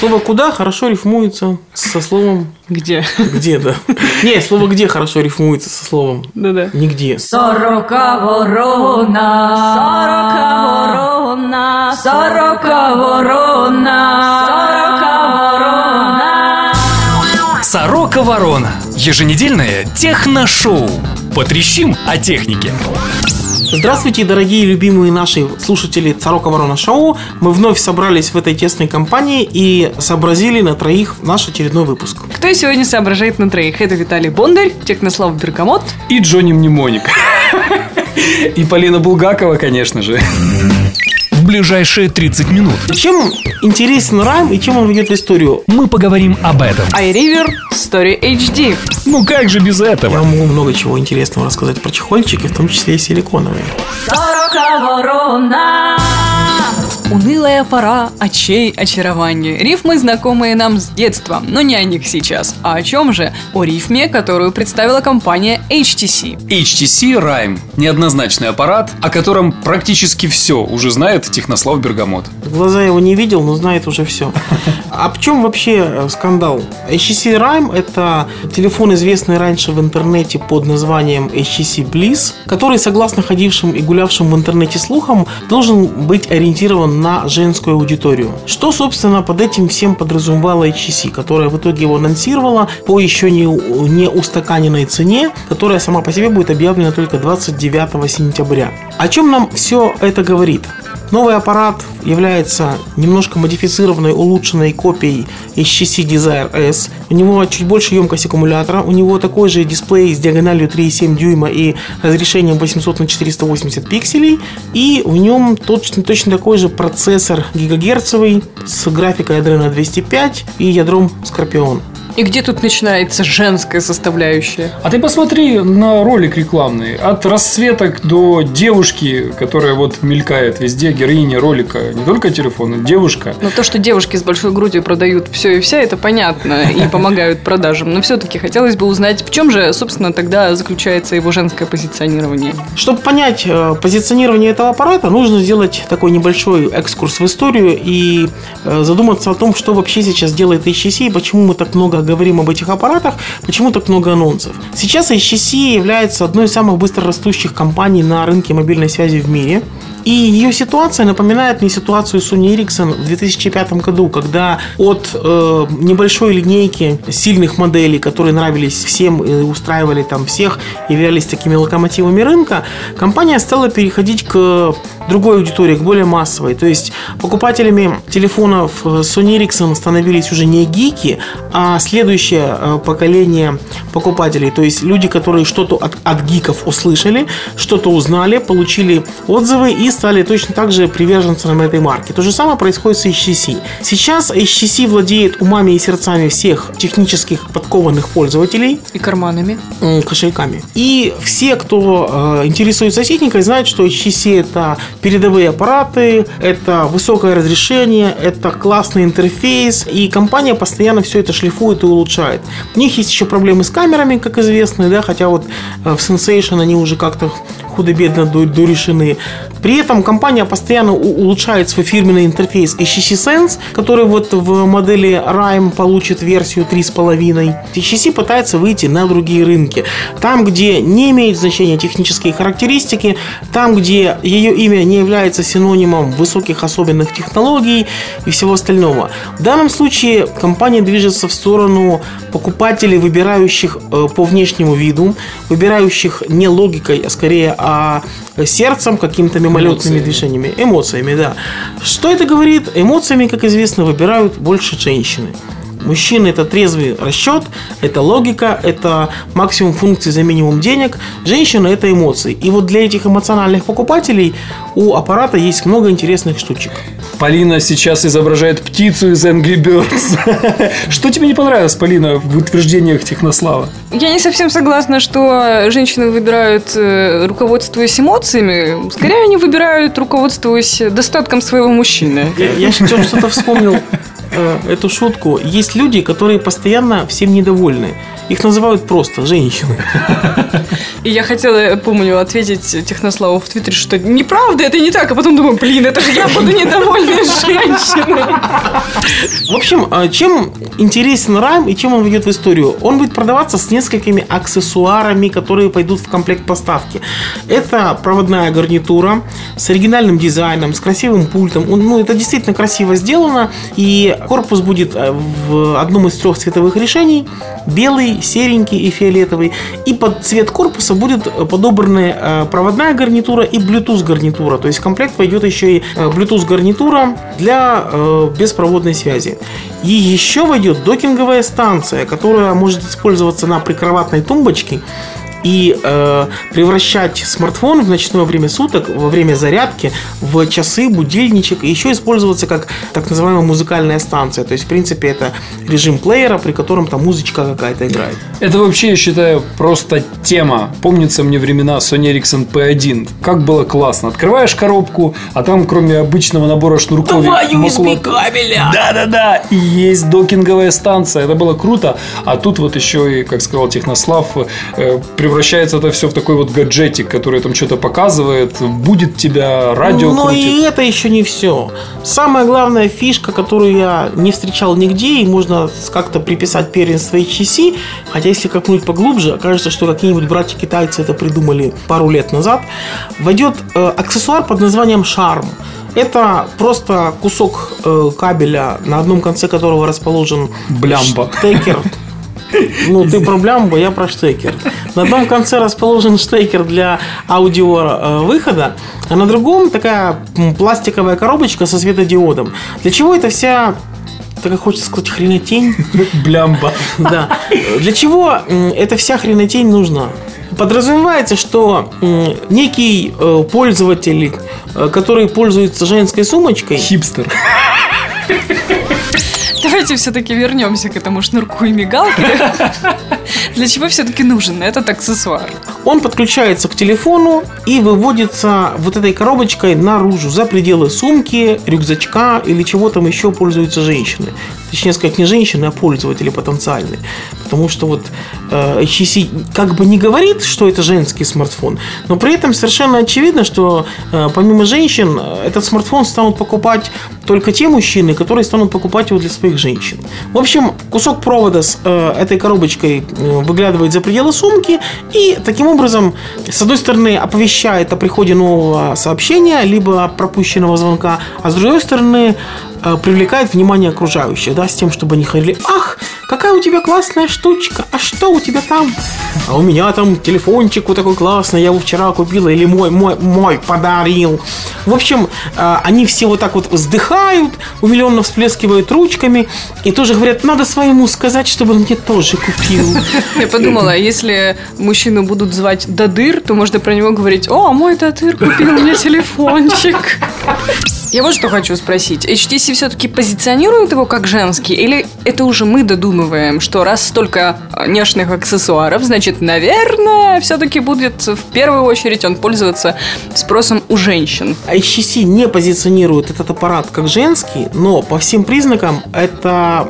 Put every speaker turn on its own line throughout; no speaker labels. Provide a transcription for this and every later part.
Слово «куда» хорошо рифмуется со словом
Где?
«где», да. Не, слово «где» хорошо рифмуется со словом
Да-да.
«нигде».
Сорока ворона, сорока ворона, сорока ворона, сорока ворона.
Сорока Ворона. Еженедельное техношоу. Потрещим о технике.
Здравствуйте, дорогие любимые наши слушатели Царока Ворона Шоу. Мы вновь собрались в этой тесной компании и сообразили на троих наш очередной выпуск.
Кто сегодня соображает на троих? Это Виталий Бондарь, Технослав Беркамот.
И Джонни Мнемоник. И Полина Булгакова, конечно же.
Ближайшие 30 минут
Чем интересен Райм и чем он ведет в историю?
мы поговорим об этом.
iRiver Story HD.
Ну как же без
Я
этого?
могу много чего интересного рассказать про чехольчики, в том числе и силиконовые.
Сорока ворона.
Унылая пора очей очарования. Рифмы, знакомые нам с детства, но не о них сейчас. А о чем же? О рифме, которую представила компания HTC.
HTC Rime – неоднозначный аппарат, о котором практически все уже знает Технослав Бергамот.
Глаза его не видел, но знает уже все. А в чем вообще э, скандал? HTC Rime – это телефон, известный раньше в интернете под названием HTC Bliss, который, согласно ходившим и гулявшим в интернете слухам, должен быть ориентирован на женскую аудиторию. Что, собственно, под этим всем подразумевала HTC, которая в итоге его анонсировала по еще не, не устаканенной цене, которая сама по себе будет объявлена только 29 сентября. О чем нам все это говорит? Новый аппарат является немножко модифицированной, улучшенной копией HTC Desire S. У него чуть больше емкость аккумулятора, у него такой же дисплей с диагональю 3,7 дюйма и разрешением 800 на 480 пикселей. И в нем точно, точно такой же процессор гигагерцовый с графикой Adreno 205 и ядром Scorpion.
И где тут начинается женская составляющая?
А ты посмотри на ролик рекламный. От расцветок до девушки, которая вот мелькает везде, героиня ролика. Не только телефона, девушка.
Но то, что девушки с большой грудью продают все и вся, это понятно и помогают продажам. Но все-таки хотелось бы узнать, в чем же, собственно, тогда заключается его женское позиционирование.
Чтобы понять э, позиционирование этого аппарата, нужно сделать такой небольшой экскурс в историю и э, задуматься о том, что вообще сейчас делает HTC и почему мы так много говорим об этих аппаратах, почему так много анонсов. Сейчас HTC является одной из самых быстро растущих компаний на рынке мобильной связи в мире. И ее ситуация напоминает мне ситуацию Sony Ericsson в 2005 году, когда от э, небольшой линейки сильных моделей, которые нравились всем и устраивали там всех, являлись такими локомотивами рынка, компания стала переходить к другой аудитории, к более массовой. То есть покупателями телефонов Sony Ericsson становились уже не гики, а следующее э, поколение покупателей. То есть люди, которые что-то от, от гиков услышали, что-то узнали, получили отзывы и стали точно так же приверженцами этой марки. То же самое происходит с HTC. Сейчас HTC владеет умами и сердцами всех технических подкованных пользователей,
И карманами.
кошельками. И все, кто э, интересуется техникой, знают, что HTC это передовые аппараты, это высокое разрешение, это классный интерфейс, и компания постоянно все это шлифует и улучшает. У них есть еще проблемы с камерами, как известно, да, хотя вот э, в Sensation они уже как-то худо-бедно до- дорешены. При этом компания постоянно улучшает свой фирменный интерфейс HTC Sense, который вот в модели Rime получит версию 3.5. HTC пытается выйти на другие рынки. Там, где не имеют значения технические характеристики, там, где ее имя не является синонимом высоких особенных технологий и всего остального. В данном случае компания движется в сторону покупателей, выбирающих э, по внешнему виду, выбирающих не логикой, а скорее а сердцем, какими-то мимолетными
Эмоциями.
движениями, эмоциями, да. Что это говорит? Эмоциями, как известно, выбирают больше женщины. Мужчины это трезвый расчет, это логика, это максимум функций за минимум денег. Женщина это эмоции. И вот для этих эмоциональных покупателей у аппарата есть много интересных штучек.
Полина сейчас изображает птицу из Angry Birds. Что тебе не понравилось, Полина, в утверждениях Технослава?
Я не совсем согласна, что женщины выбирают, э, руководствуясь эмоциями. Скорее, они выбирают, руководствуясь достатком своего мужчины.
Я, я сейчас что-то вспомнил э, эту шутку. Есть люди, которые постоянно всем недовольны. Их называют просто женщины.
И я хотела, помню, ответить Технославу в Твиттере, что неправда, это не так. А потом думаю, блин, это же я буду недовольной женщиной.
В общем, э, чем интересен райм и чем он войдет в историю? Он будет продаваться с несколькими аксессуарами, которые пойдут в комплект поставки. Это проводная гарнитура с оригинальным дизайном, с красивым пультом. Ну, это действительно красиво сделано. И корпус будет э, в одном из трех цветовых решений. Белый, серенький и фиолетовый. И под цвет корпуса будет подобраны э, проводная гарнитура и Bluetooth гарнитура. То есть в комплект войдет еще и э, Bluetooth гарнитура для э, беспроводной связи. И еще войдет докинговая станция, которая может использоваться на прикроватной тумбочке и э, превращать смартфон в ночное время суток, во время зарядки, в часы, будильничек, и еще использоваться как так называемая музыкальная станция. То есть, в принципе, это режим плеера, при котором там музычка какая-то играет.
Это вообще, я считаю, просто тема. Помнится мне времена Sony Ericsson P1. Как было классно. Открываешь коробку, а там, кроме обычного набора шнурков...
Два
могло-
USB кабеля!
Да-да-да, и есть докинговая станция. Это было круто. А тут вот еще и, как сказал Технослав, э, превращается это все в такой вот гаджетик, который там что-то показывает, будет тебя радио
Но
крутит.
и это еще не все. Самая главная фишка, которую я не встречал нигде, и можно как-то приписать первенство HTC, хотя если копнуть поглубже, окажется, что какие-нибудь братья-китайцы это придумали пару лет назад, войдет э, аксессуар под названием Charm. Это просто кусок э, кабеля, на одном конце которого расположен
Блямба.
штекер. Ну, ты про блямбу, я про штекер. На одном конце расположен штекер для аудио э, выхода, а на другом такая пластиковая коробочка со светодиодом. Для чего это вся так как хочется сказать хренотень.
Блямба.
Да. Для чего эта вся хренотень нужна? Подразумевается, что некий э, пользователь, э, который пользуется женской сумочкой,
Хипстер.
Давайте все-таки вернемся к этому шнурку и мигалке. Для чего все-таки нужен этот аксессуар?
Он подключается к телефону и выводится вот этой коробочкой наружу, за пределы сумки, рюкзачка или чего там еще пользуются женщины. Точнее сказать, не женщины, а пользователи потенциальные. Потому что вот э, HTC как бы не говорит, что это женский смартфон, но при этом совершенно очевидно, что э, помимо женщин этот смартфон станут покупать только те мужчины, которые станут покупать его для своих женщин. В общем, кусок провода с э, этой коробочкой выглядывает за пределы сумки и таким образом, с одной стороны, оповещает о приходе нового сообщения, либо пропущенного звонка, а с другой стороны, привлекает внимание окружающих, да, с тем, чтобы они ходили, ах, какая у тебя классная штучка, а что у тебя там? А у меня там телефончик вот такой классный, я его вчера купила, или мой, мой, мой подарил. В общем, э, они все вот так вот вздыхают, умиленно всплескивают ручками и тоже говорят, надо своему сказать, чтобы он мне тоже купил.
Я подумала, если мужчину будут звать Дадыр, то можно про него говорить, о, мой Дадыр купил мне телефончик. Я вот что хочу спросить. HTC все-таки позиционирует его как женский? Или это уже мы додумываем, что раз столько э, няшных аксессуаров, значит, наверное, все-таки будет в первую очередь он пользоваться спросом у женщин?
HTC не позиционирует этот аппарат как женский, но по всем признакам это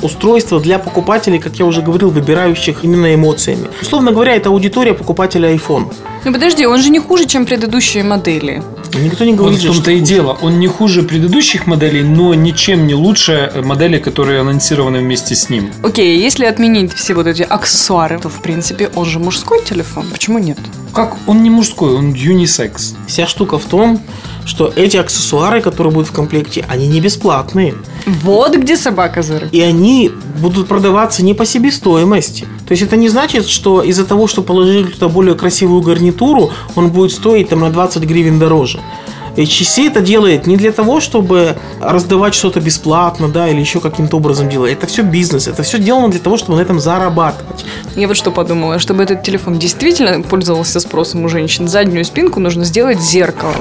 устройство для покупателей, как я уже говорил, выбирающих именно эмоциями. Условно говоря, это аудитория покупателя iPhone.
Ну подожди, он же не хуже, чем предыдущие модели.
Никто не
Вот
говорит,
в
же,
том-то
что
и
хуже.
дело. Он не хуже предыдущих моделей, но ничем не лучше модели, которые анонсированы вместе с ним.
Окей, если отменить все вот эти аксессуары, то, в принципе, он же мужской телефон. Почему нет?
Как он не мужской, он юнисекс.
Вся штука в том, что эти аксессуары, которые будут в комплекте, они не бесплатные.
Вот где собака зарыта.
И они будут продаваться не по себестоимости. То есть это не значит, что из-за того, что положили туда более красивую гарнитуру, он будет стоить там на 20 гривен дороже. HTC это делает не для того, чтобы раздавать что-то бесплатно, да, или еще каким-то образом делать. Это все бизнес, это все сделано для того, чтобы на этом зарабатывать.
Я вот что подумала, чтобы этот телефон действительно пользовался спросом у женщин, заднюю спинку нужно сделать зеркалом.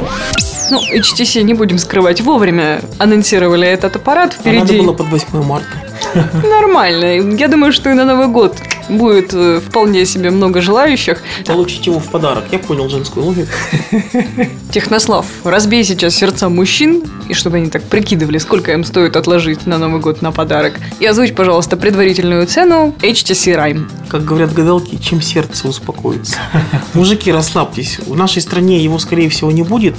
Ну, HTC, не будем скрывать, вовремя анонсировали этот аппарат
А надо
впереди.
было под 8 марта.
Нормально. Я думаю, что и на Новый год будет э, вполне себе много желающих.
Получить его в подарок. Я понял женскую логику.
Технослав, разбей сейчас сердца мужчин, и чтобы они так прикидывали, сколько им стоит отложить на Новый год на подарок. И озвучь, пожалуйста, предварительную цену HTC Rime.
Как говорят гадалки, чем сердце успокоится. Мужики, расслабьтесь. В нашей стране его, скорее всего, не будет.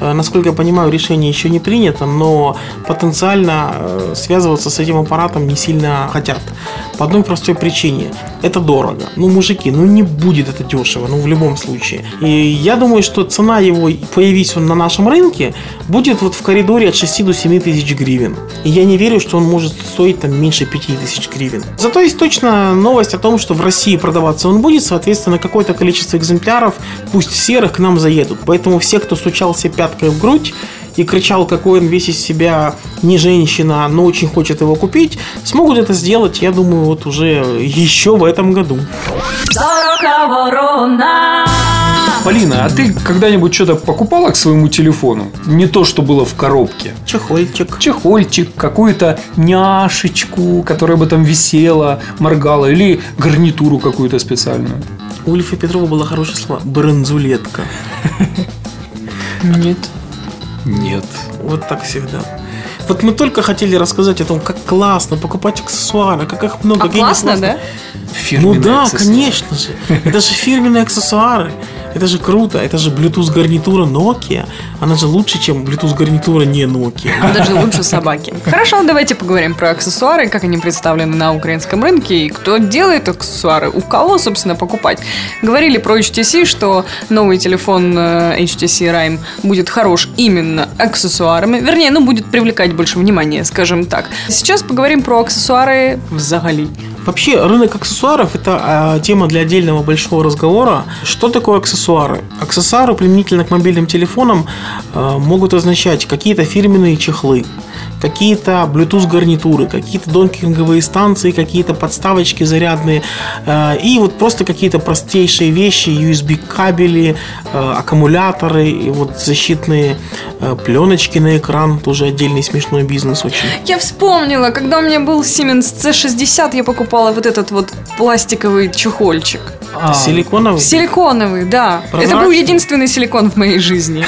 Э, Насколько я понимаю, решение еще не принято, но потенциально э, связываться с этим аппаратом не сильно хотят. По одной простой причине. Это дорого. Ну, мужики, ну не будет это дешево, ну в любом случае. И я думаю, что цена его, появись он на нашем рынке, будет вот в коридоре от 6 до 7 тысяч гривен. И я не верю, что он может стоить там меньше 5 тысяч гривен. Зато есть точно новость о том, что в России продаваться он будет, соответственно, какое-то количество экземпляров, пусть серых, к нам заедут. Поэтому все, кто стучался пяткой в грудь, и кричал, какой он весь из себя не женщина, но очень хочет его купить, смогут это сделать, я думаю, вот уже еще в этом году.
Полина, а ты когда-нибудь что-то покупала к своему телефону? Не то, что было в коробке.
Чехольчик.
Чехольчик, какую-то няшечку, которая бы там висела, моргала, или гарнитуру какую-то специальную.
У Ильфа Петрова было хорошее слово «бронзулетка».
Нет.
Нет.
Вот так всегда. Вот мы только хотели рассказать о том, как классно покупать аксессуары, как их много.
А
они
классно, да?
Ну
Фирменные
да,
аксессуары.
конечно же. Это же фирменные аксессуары. Это же круто. Это же Bluetooth гарнитура Nokia. Она же лучше, чем Bluetooth гарнитура не Nokia.
Даже лучше собаки. Хорошо, давайте поговорим про аксессуары, как они представлены на украинском рынке и кто делает аксессуары, у кого, собственно, покупать. Говорили про HTC, что новый телефон э, HTC Rime будет хорош именно аксессуарами. Вернее, ну, будет привлекать больше внимания, скажем так. Сейчас поговорим про аксессуары взагали.
Вообще, рынок аксессуаров – это а, тема для отдельного большого разговора. Что такое аксессуары? Аксессуары применительно к мобильным телефонам а, могут означать какие-то фирменные чехлы, какие-то Bluetooth гарнитуры, какие-то донкинговые станции, какие-то подставочки зарядные а, и вот просто какие-то простейшие вещи, USB кабели, а, аккумуляторы, и вот защитные а, пленочки на экран, тоже отдельный смешной бизнес очень.
Я вспомнила, когда у меня был Siemens C60, я покупала вот этот вот пластиковый чехольчик.
А,
Силиконовый.
Силиконовый, да. Это был
Прозрачный?
единственный силикон в моей жизни.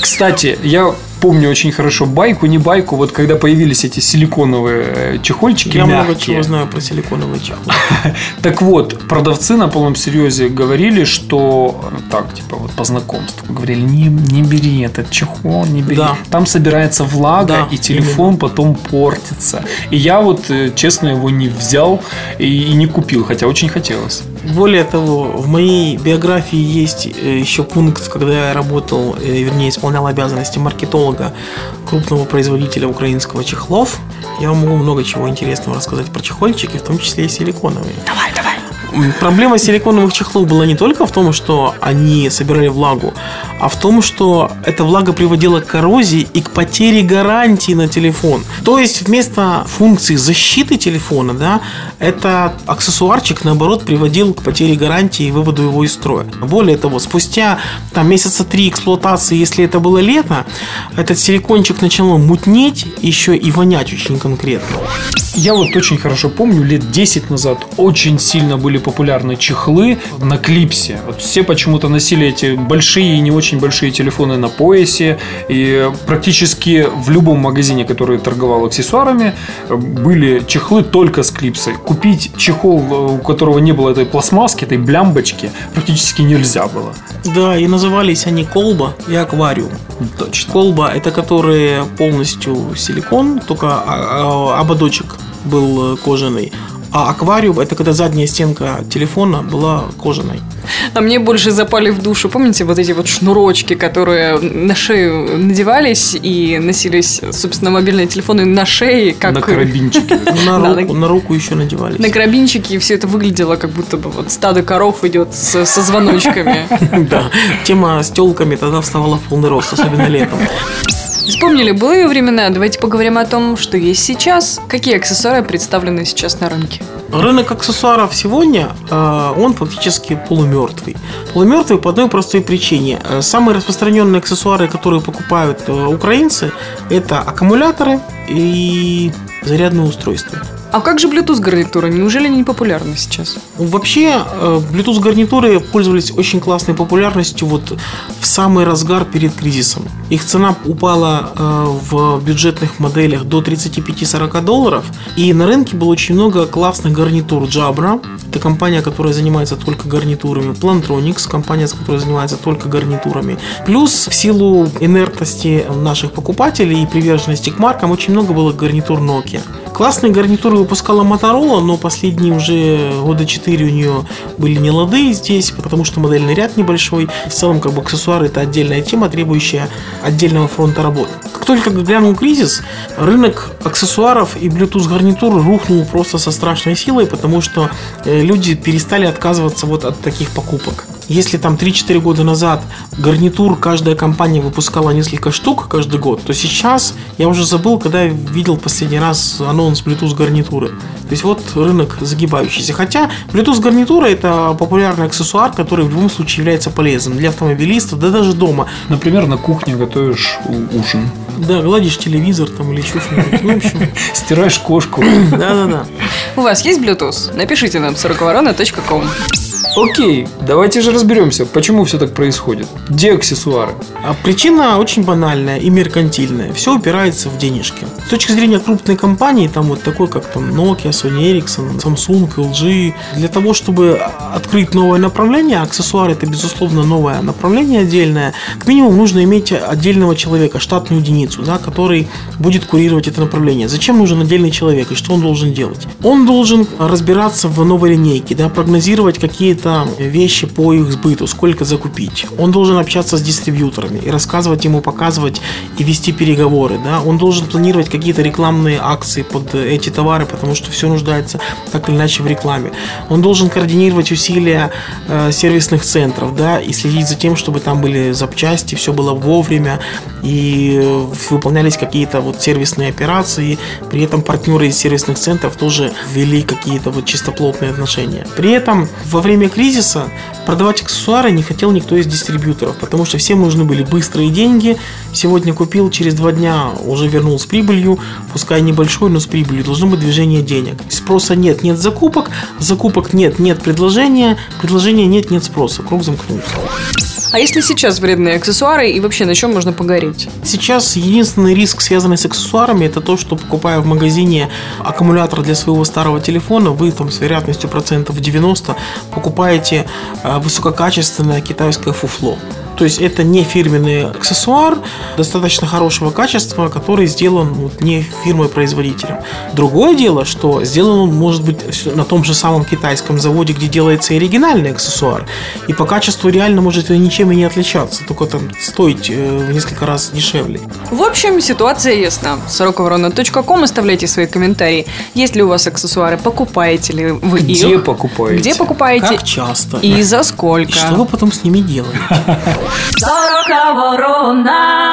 Кстати, я помню очень хорошо байку, не байку, вот когда появились эти силиконовые э, чехольчики
Я много
мягкие.
чего знаю про силиконовые чехлы.
Так вот, продавцы на полном серьезе говорили, что э, так, типа, вот по знакомству говорили, не, не бери этот чехол, не бери.
Да.
Там собирается влага,
Да,
и телефон потом портится. И я вот, э, честно, его не взял и, и не купил, хотя очень хотелось.
Более того, в моей биографии есть э, еще пункт, когда я работал, э, вернее, исполнял обязанности маркетолога крупного производителя украинского чехлов. Я вам могу много чего интересного рассказать про чехольчики, в том числе и силиконовые.
Давай, давай.
Проблема силиконовых чехлов была не только в том, что они собирали влагу, а в том, что эта влага приводила к коррозии и к потере гарантии на телефон. То есть вместо функции защиты телефона, да, этот аксессуарчик, наоборот, приводил к потере гарантии и выводу его из строя. Более того, спустя там, месяца три эксплуатации, если это было лето, этот силикончик начал мутнеть, еще и вонять очень конкретно.
Я вот очень хорошо помню, лет 10 назад очень сильно были популярны чехлы на клипсе. Вот все почему-то носили эти большие и не очень большие телефоны на поясе. И практически в любом магазине, который торговал аксессуарами, были чехлы только с клипсой. Купить чехол, у которого не было этой пластмасски, этой блямбочки, практически нельзя было.
Да, и назывались они колба и аквариум.
Точно.
Колба это которые полностью силикон, только а, а, ободочек был э, кожаный. А аквариум это когда задняя стенка телефона была кожаной.
А мне больше запали в душу. Помните вот эти вот шнурочки, которые на шею надевались и носились, собственно, мобильные телефоны на шее, как
На карабинчике.
На руку, еще надевались.
на карабинчике, и все это выглядело, как будто бы вот стадо коров идет со звоночками.
Да, тема с телками тогда вставала в полный рост, особенно летом.
Вспомнили былые времена, давайте поговорим о том, что есть сейчас. Какие аксессуары представлены сейчас на рынке?
Рынок аксессуаров сегодня, э, он фактически полумертвый. Полумертвый по одной простой причине. Э, Самые распространенные аксессуары, которые покупают э, украинцы, это аккумуляторы, и зарядное устройство.
А как же Bluetooth гарнитура? Неужели не популярна сейчас?
Вообще, э, Bluetooth гарнитуры пользовались очень классной популярностью вот в самый разгар перед кризисом. Их цена упала э, в бюджетных моделях до 35-40 долларов, и на рынке было очень много классных гарнитур Jabra. Это компания, которая занимается только гарнитурами. Plantronics, компания, которая занимается только гарнитурами. Плюс в силу инертности наших покупателей и приверженности к маркам очень много было гарнитур Nokia. Yeah. Классные гарнитуры выпускала Motorola, но последние уже года 4 у нее были не лады здесь, потому что модельный ряд небольшой. В целом, как бы аксессуары это отдельная тема, требующая отдельного фронта работы. Как только глянул кризис, рынок аксессуаров и Bluetooth гарнитур рухнул просто со страшной силой, потому что э, люди перестали отказываться вот от таких покупок. Если там 3-4 года назад гарнитур каждая компания выпускала несколько штук каждый год, то сейчас я уже забыл, когда я видел последний раз анонс Bluetooth гарнитуры. То есть вот рынок загибающийся. Хотя Bluetooth гарнитура это популярный аксессуар, который в любом случае является полезным для автомобилистов, да даже дома.
Например, на кухне готовишь ужин.
Да, гладишь телевизор там или еще что-нибудь. Ну, в общем,
Стираешь кошку.
да-да-да.
У вас есть Bluetooth? Напишите нам 40ворона.ком.
Окей, давайте же разберемся, почему все так происходит. Где аксессуары?
А причина очень банальная и меркантильная. Все упирается в денежки. С точки зрения крупной компании, там вот такой, как там Nokia, Sony Ericsson, Samsung, LG, для того, чтобы открыть новое направление, аксессуары это, безусловно, новое направление отдельное, к минимуму нужно иметь отдельного человека, штатную единицу, да, который будет курировать это направление. Зачем нужен отдельный человек и что он должен делать? Он должен разбираться в новой линейке, да, прогнозировать какие-то вещи по их сбыту, сколько закупить. Он должен общаться с дистрибьюторами и рассказывать ему, показывать и вести переговоры. Да? Он должен планировать какие-то рекламные акции под эти товары, потому что все нуждается так или иначе в рекламе. Он должен координировать усилия э, сервисных центров да, и следить за тем, чтобы там были запчасти, все было вовремя и выполнялись какие-то вот сервисные операции. При этом партнеры из сервисных центров тоже ввели какие-то вот чистоплотные отношения. При этом во время кризиса продавать аксессуары не хотел никто из дистрибьюторов, потому что всем нужны были быстрые деньги. Сегодня купил, через два дня уже вернул с прибылью, пускай небольшой, но с прибылью. Должно быть движение денег. Спроса нет, нет закупок, закупок нет, нет предложения, предложения нет, нет спроса. Круг замкнулся.
А если сейчас вредные аксессуары и вообще на чем можно погореть?
Сейчас единственный риск, связанный с аксессуарами, это то, что покупая в магазине аккумулятор для своего старого телефона, вы там с вероятностью процентов 90 покупаете э, высококачественное китайское фуфло. То есть это не фирменный аксессуар достаточно хорошего качества, который сделан вот, не фирмой-производителем. Другое дело, что сделан он может быть на том же самом китайском заводе, где делается и оригинальный аксессуар. И по качеству реально может ничем и не отличаться, только там стоить э, в несколько раз дешевле.
В общем, ситуация ясна. сороковорона.ком оставляйте свои комментарии. Есть ли у вас аксессуары, покупаете ли вы
Где
их?
покупаете?
Где покупаете?
Как часто?
И за сколько?
И что вы потом с ними делаете?
Сороковорона.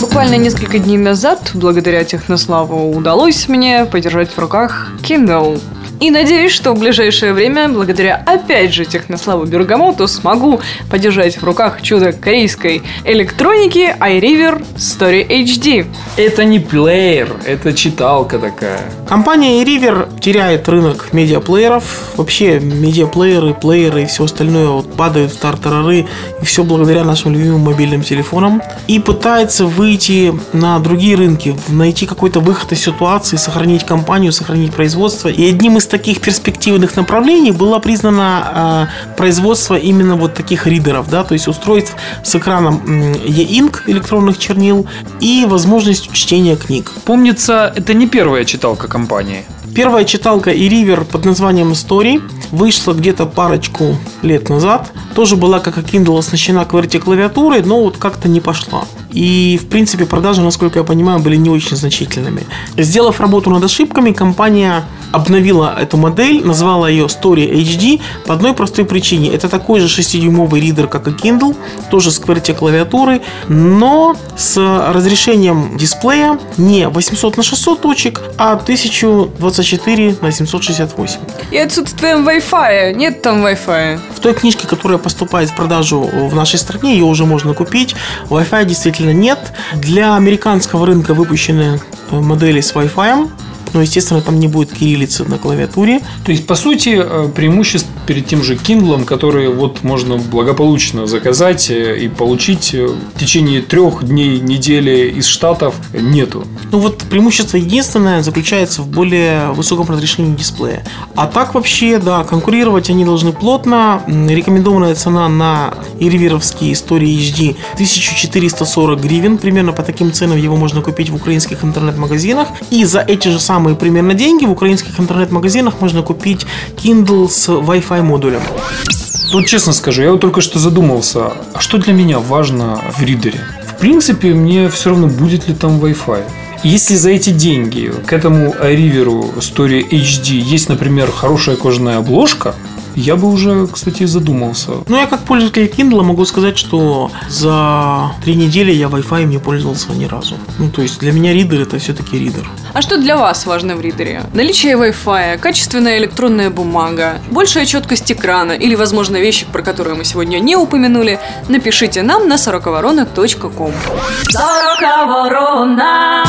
Буквально несколько дней назад, благодаря Технославу, удалось мне подержать в руках Kindle. И надеюсь, что в ближайшее время, благодаря опять же Технославу Бергамоту, смогу подержать в руках чудо корейской электроники iRiver Story HD.
Это не плеер, это читалка такая.
Компания eRiver теряет рынок медиаплееров. Вообще медиаплееры, плееры и все остальное вот падают в тартарары. И все благодаря нашим любимым мобильным телефонам. И пытается выйти на другие рынки, найти какой-то выход из ситуации, сохранить компанию, сохранить производство. И одним из таких перспективных направлений было признано э, производство именно вот таких ридеров, да, то есть устройств с экраном e-ink электронных чернил и возможностью чтения книг.
Помнится, это не первая читалка компании.
Первая читалка и ривер под названием Story вышла где-то парочку лет назад. Тоже была, как и Kindle, оснащена QWERTY клавиатурой, но вот как-то не пошла. И, в принципе, продажи, насколько я понимаю, были не очень значительными. Сделав работу над ошибками, компания обновила эту модель, назвала ее Story HD по одной простой причине. Это такой же 6-дюймовый ридер, как и Kindle, тоже с QWERTY клавиатурой, но с разрешением дисплея не 800 на 600 точек, а 1024 на 768.
И отсутствием Wi-Fi. Нет там Wi-Fi.
В той книжке, которая поступает в продажу в нашей стране, ее уже можно купить. Wi-Fi действительно нет. Для американского рынка выпущены э, модели с Wi-Fi. Но, естественно, там не будет кириллицы на клавиатуре.
То есть, по сути, э, преимуществ перед тем же Kindle, который вот можно благополучно заказать э, и получить э, в течение трех дней, недели из Штатов, нету.
Ну вот преимущество единственное заключается в более высоком разрешении дисплея. А так вообще, да, конкурировать они должны плотно. Рекомендованная цена на ирвировские истории HD 1440 гривен. Примерно по таким ценам его можно купить в украинских интернет-магазинах. И за эти же самые примерно деньги в украинских интернет-магазинах можно купить Kindle с Wi-Fi модулем.
Вот честно скажу, я вот только что задумался, а что для меня важно в ридере? В принципе, мне все равно, будет ли там Wi-Fi. Если за эти деньги к этому риверу Story HD есть, например, хорошая кожаная обложка, я бы уже, кстати, задумался.
Ну, я как пользователь Kindle могу сказать, что за три недели я Wi-Fi не пользовался ни разу. Ну, то есть для меня ридер это все-таки ридер.
А что для вас важно в ридере? Наличие Wi-Fi, качественная электронная бумага, большая четкость экрана или, возможно, вещи, про которые мы сегодня не упомянули, напишите нам на сороковорона.ком.
Сорока ворона.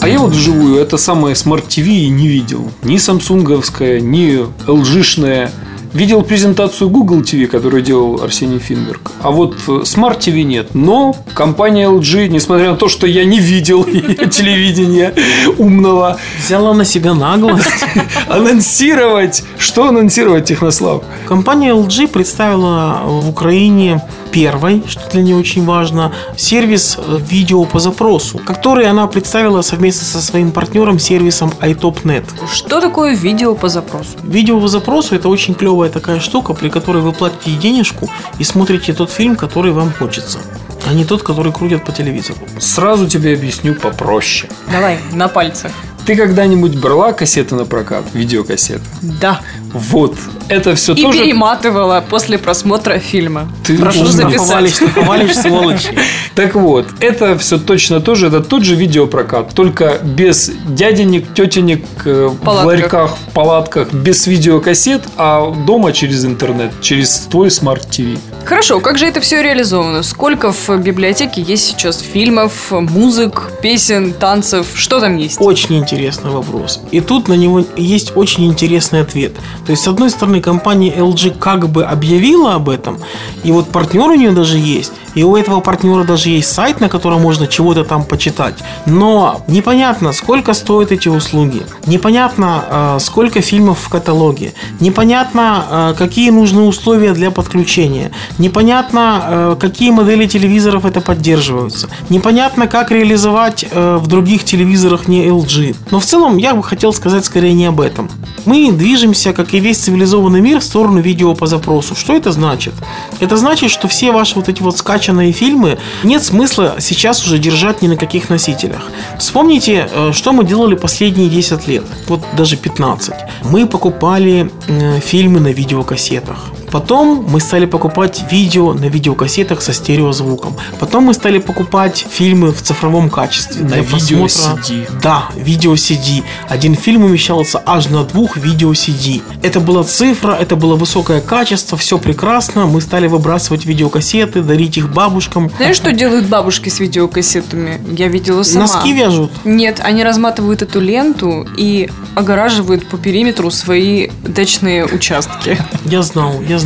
А я вот вживую это самое Smart TV и не видел. Ни самсунговское, ни LG-шное. Видел презентацию Google TV, которую делал Арсений Финберг. А вот э, Smart TV нет. Но компания LG, несмотря на то, что я не видел телевидения умного,
Взяла на себя наглость.
анонсировать. Что анонсировать, Технослав?
Компания LG представила в Украине первой, что для нее очень важно, сервис э, видео по запросу, который она представила совместно со своим партнером сервисом iTop.net.
Что такое видео по запросу?
Видео по запросу это очень клевая такая штука, при которой вы платите денежку и смотрите тот фильм, который вам хочется, а не тот, который крутят по телевизору.
Сразу тебе объясню попроще.
Давай, на пальцах.
Ты когда-нибудь брала кассеты на прокат? Видеокассеты?
Да.
Вот. Это все
И
тоже...
перематывала после просмотра фильма.
Ты
Прошу
умна.
записать.
Штрафовали, сволочи.
Так вот, это все точно тоже, это тот же видеопрокат, только без дяденек, тетенек э, в ларьках, в палатках, без видеокассет, а дома через интернет, через твой Smart TV.
Хорошо, как же это все реализовано? Сколько в библиотеке есть сейчас фильмов, музык, песен, танцев? Что там есть?
Очень интересный вопрос. И тут на него есть очень интересный ответ. То есть, с одной стороны, компания LG как бы объявила об этом, и вот партнер у нее даже есть, и у этого партнера даже есть сайт, на котором можно чего-то там почитать. Но непонятно, сколько стоят эти услуги. Непонятно, э, сколько фильмов в каталоге. Непонятно, э, какие нужны условия для подключения. Непонятно, э, какие модели телевизоров это поддерживаются. Непонятно, как реализовать в других телевизорах не LG. Но в целом я бы хотел сказать скорее не об этом. Мы движемся, как и весь цивилизованный мир, в сторону видео по запросу. Что это значит? Это значит, что все ваши вот эти вот скачанные фильмы нет смысла сейчас уже держать ни на каких носителях. Вспомните, э, что мы делали последние 10 лет, вот даже 15. Мы покупали э, фильмы на видеокассетах. Потом мы стали покупать видео на видеокассетах со стереозвуком. Потом мы стали покупать фильмы в цифровом качестве.
На видео
просмотра.
CD.
Да, видео CD. Один фильм умещался аж на двух видео CD. Это была цифра, это было высокое качество, все прекрасно. Мы стали выбрасывать видеокассеты, дарить их бабушкам.
Знаешь, что делают бабушки с видеокассетами? Я видела сама.
Носки вяжут.
Нет, они разматывают эту ленту и огораживают по периметру свои дачные участки.
Я знал, я знал.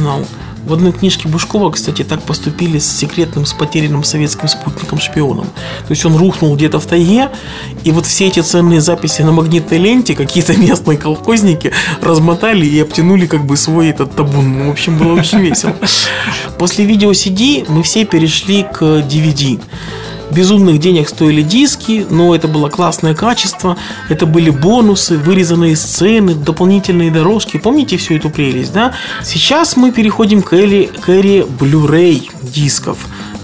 В одной книжке Бушкова, кстати, так поступили с секретным, с потерянным советским спутником-шпионом. То есть он рухнул где-то в тайге, и вот все эти ценные записи на магнитной ленте какие-то местные колхозники размотали и обтянули как бы свой этот табун. Ну, В общем, было очень весело. После видео CD мы все перешли к DVD. Безумных денег стоили диски, но это было классное качество, это были бонусы, вырезанные сцены, дополнительные дорожки. Помните всю эту прелесть, да? Сейчас мы переходим к эре, к эре Blu-ray дисков.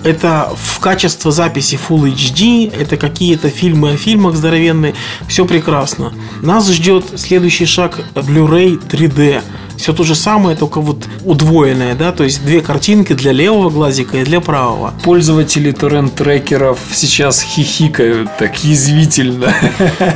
это в качество записи Full HD, это какие-то фильмы о фильмах здоровенные, все прекрасно. Нас ждет следующий шаг Blu-ray 3D. Все то же самое, только вот удвоенное, да, то есть две картинки для левого глазика и для правого.
Пользователи торрент-трекеров сейчас хихикают так язвительно.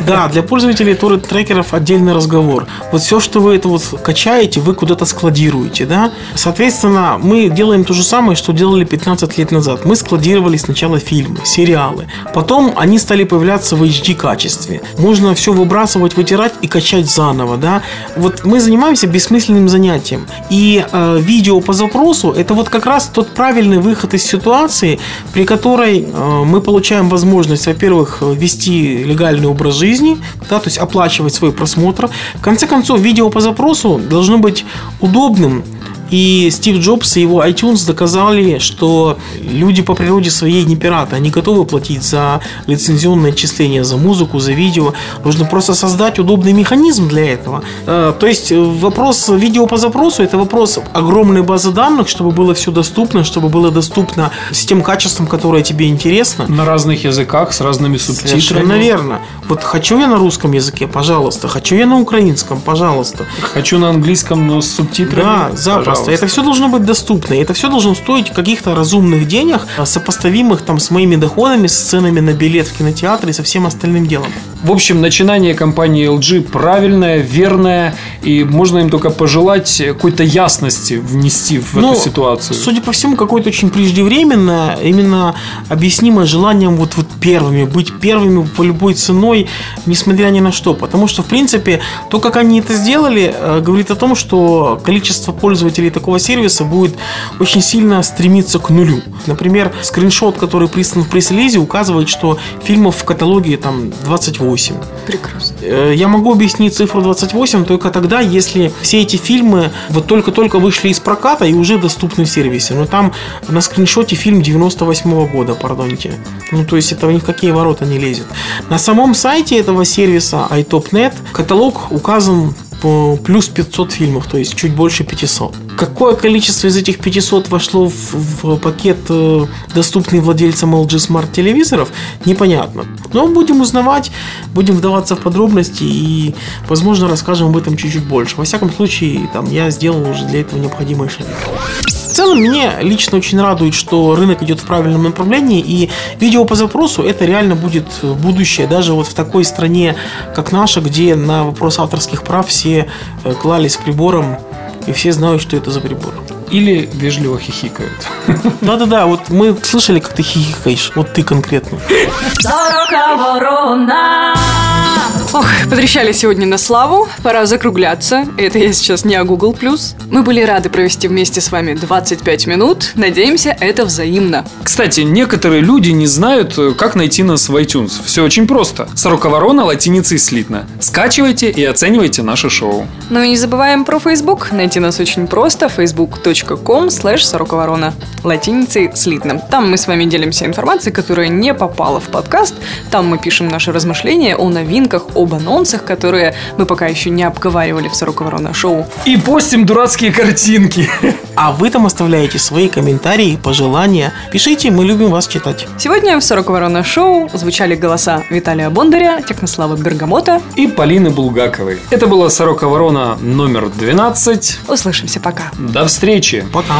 Да, для пользователей торрент-трекеров отдельный разговор. Вот все, что вы это вот качаете, вы куда-то складируете, да. Соответственно, мы делаем то же самое, что делали 15 лет назад. Мы складировали сначала фильмы, сериалы. Потом они стали появляться в HD качестве. Можно все выбрасывать, вытирать и качать заново, да. Вот мы занимаемся бессмысленным занятием. И э, видео по запросу это вот как раз тот правильный выход из ситуации, при которой э, мы получаем возможность, во-первых, вести легальный образ жизни, да, то есть оплачивать свой просмотр. В конце концов, видео по запросу должно быть удобным, и Стив Джобс и его iTunes доказали, что люди по природе своей не пираты. Они готовы платить за лицензионное отчисление, за музыку, за видео. Нужно просто создать удобный механизм для этого. Э, то есть вопрос видео по запросу – это вопрос огромной базы данных, чтобы было все доступно, чтобы было доступно с тем качеством, которое тебе интересно.
На разных языках, с разными субтитрами.
Совершенно верно. Вот хочу я на русском языке, пожалуйста. Хочу я на украинском, пожалуйста.
Хочу на английском, но с субтитрами.
Да, запросто. Это все должно быть доступно. Это все должно стоить каких-то разумных денег, сопоставимых там с моими доходами, с ценами на билет в кинотеатре и со всем остальным делом.
В общем, начинание компании LG правильное, верное, и можно им только пожелать какой-то ясности внести в
Ну,
эту ситуацию.
Судя по всему, какое-то очень преждевременное, именно объяснимое желанием вот, вот первыми, быть первыми по любой ценой, несмотря ни на что. Потому что, в принципе, то, как они это сделали, э, говорит о том, что количество пользователей такого сервиса будет очень сильно стремиться к нулю. Например, скриншот, который прислан в пресс-релизе, указывает, что фильмов в каталоге там 28.
Прекрасно.
Э, Я могу объяснить цифру 28 только тогда, если все эти фильмы вот только-только вышли из проката и уже доступны в сервисе. Но там на скриншоте фильм 98 года, пардоньте. Ну, то есть это в них какие ворота не лезет. На самом сайте этого сервиса iTop.net каталог указан по плюс 500 фильмов, то есть чуть больше 500. Какое количество из этих 500 вошло в, в пакет, э, доступный владельцам LG Smart телевизоров, непонятно. Но будем узнавать, будем вдаваться в подробности и, возможно, расскажем об этом чуть-чуть больше. Во всяком случае, там, я сделал уже для этого необходимые шаги. В целом, меня лично очень радует, что рынок идет в правильном направлении, и видео по запросу это реально будет будущее, даже вот в такой стране, как наша, где на вопрос авторских прав все э, клались прибором, и все знают, что это за прибор.
Или вежливо хихикают.
Да-да-да, вот мы слышали, как ты хихикаешь, вот ты конкретно.
Сорока ворона.
Ох, потрещали сегодня на славу. Пора закругляться. Это я сейчас не о Google+. Мы были рады провести вместе с вами 25 минут. Надеемся, это взаимно.
Кстати, некоторые люди не знают, как найти нас в iTunes. Все очень просто. Сорока ворона латиницей слитно. Скачивайте и оценивайте наше шоу.
Ну и не забываем про Facebook. Найти нас очень просто. facebook.com slash сороковорона. Латиницей слитно. Там мы с вами делимся информацией, которая не попала в подкаст. Там мы пишем наши размышления о новинках, об анонсах, которые мы пока еще не обговаривали в Сороковорона шоу.
И постим дурацкие картинки.
А вы там оставляете свои комментарии, пожелания. Пишите, мы любим вас читать.
Сегодня в Сороковорона шоу звучали голоса Виталия Бондаря, Технослава Бергамота.
И Полины Булгаковой. Это была Сорока Ворона номер 12.
Услышимся пока.
До встречи.
Пока.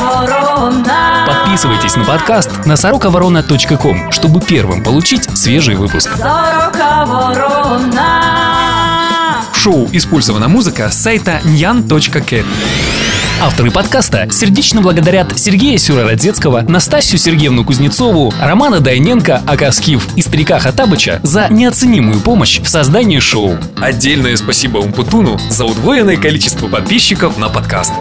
Ворона.
Подписывайтесь на подкаст на сороковорона.ком, чтобы первым получить свежий выпуск.
Ворона.
В шоу использована музыка с сайта nyan.cat. Авторы подкаста сердечно благодарят Сергея Сюрородецкого, Настасью Сергеевну Кузнецову, Романа Дайненко, Акаскив и Старика Хатабыча за неоценимую помощь в создании шоу. Отдельное спасибо Умпутуну за удвоенное количество подписчиков на подкаст.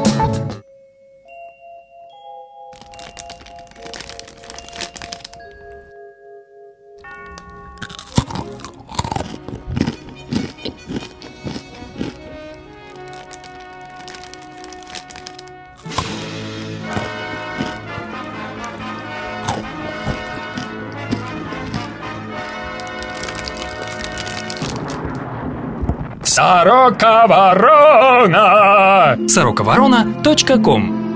Сорока ворона! Сороковорона.ком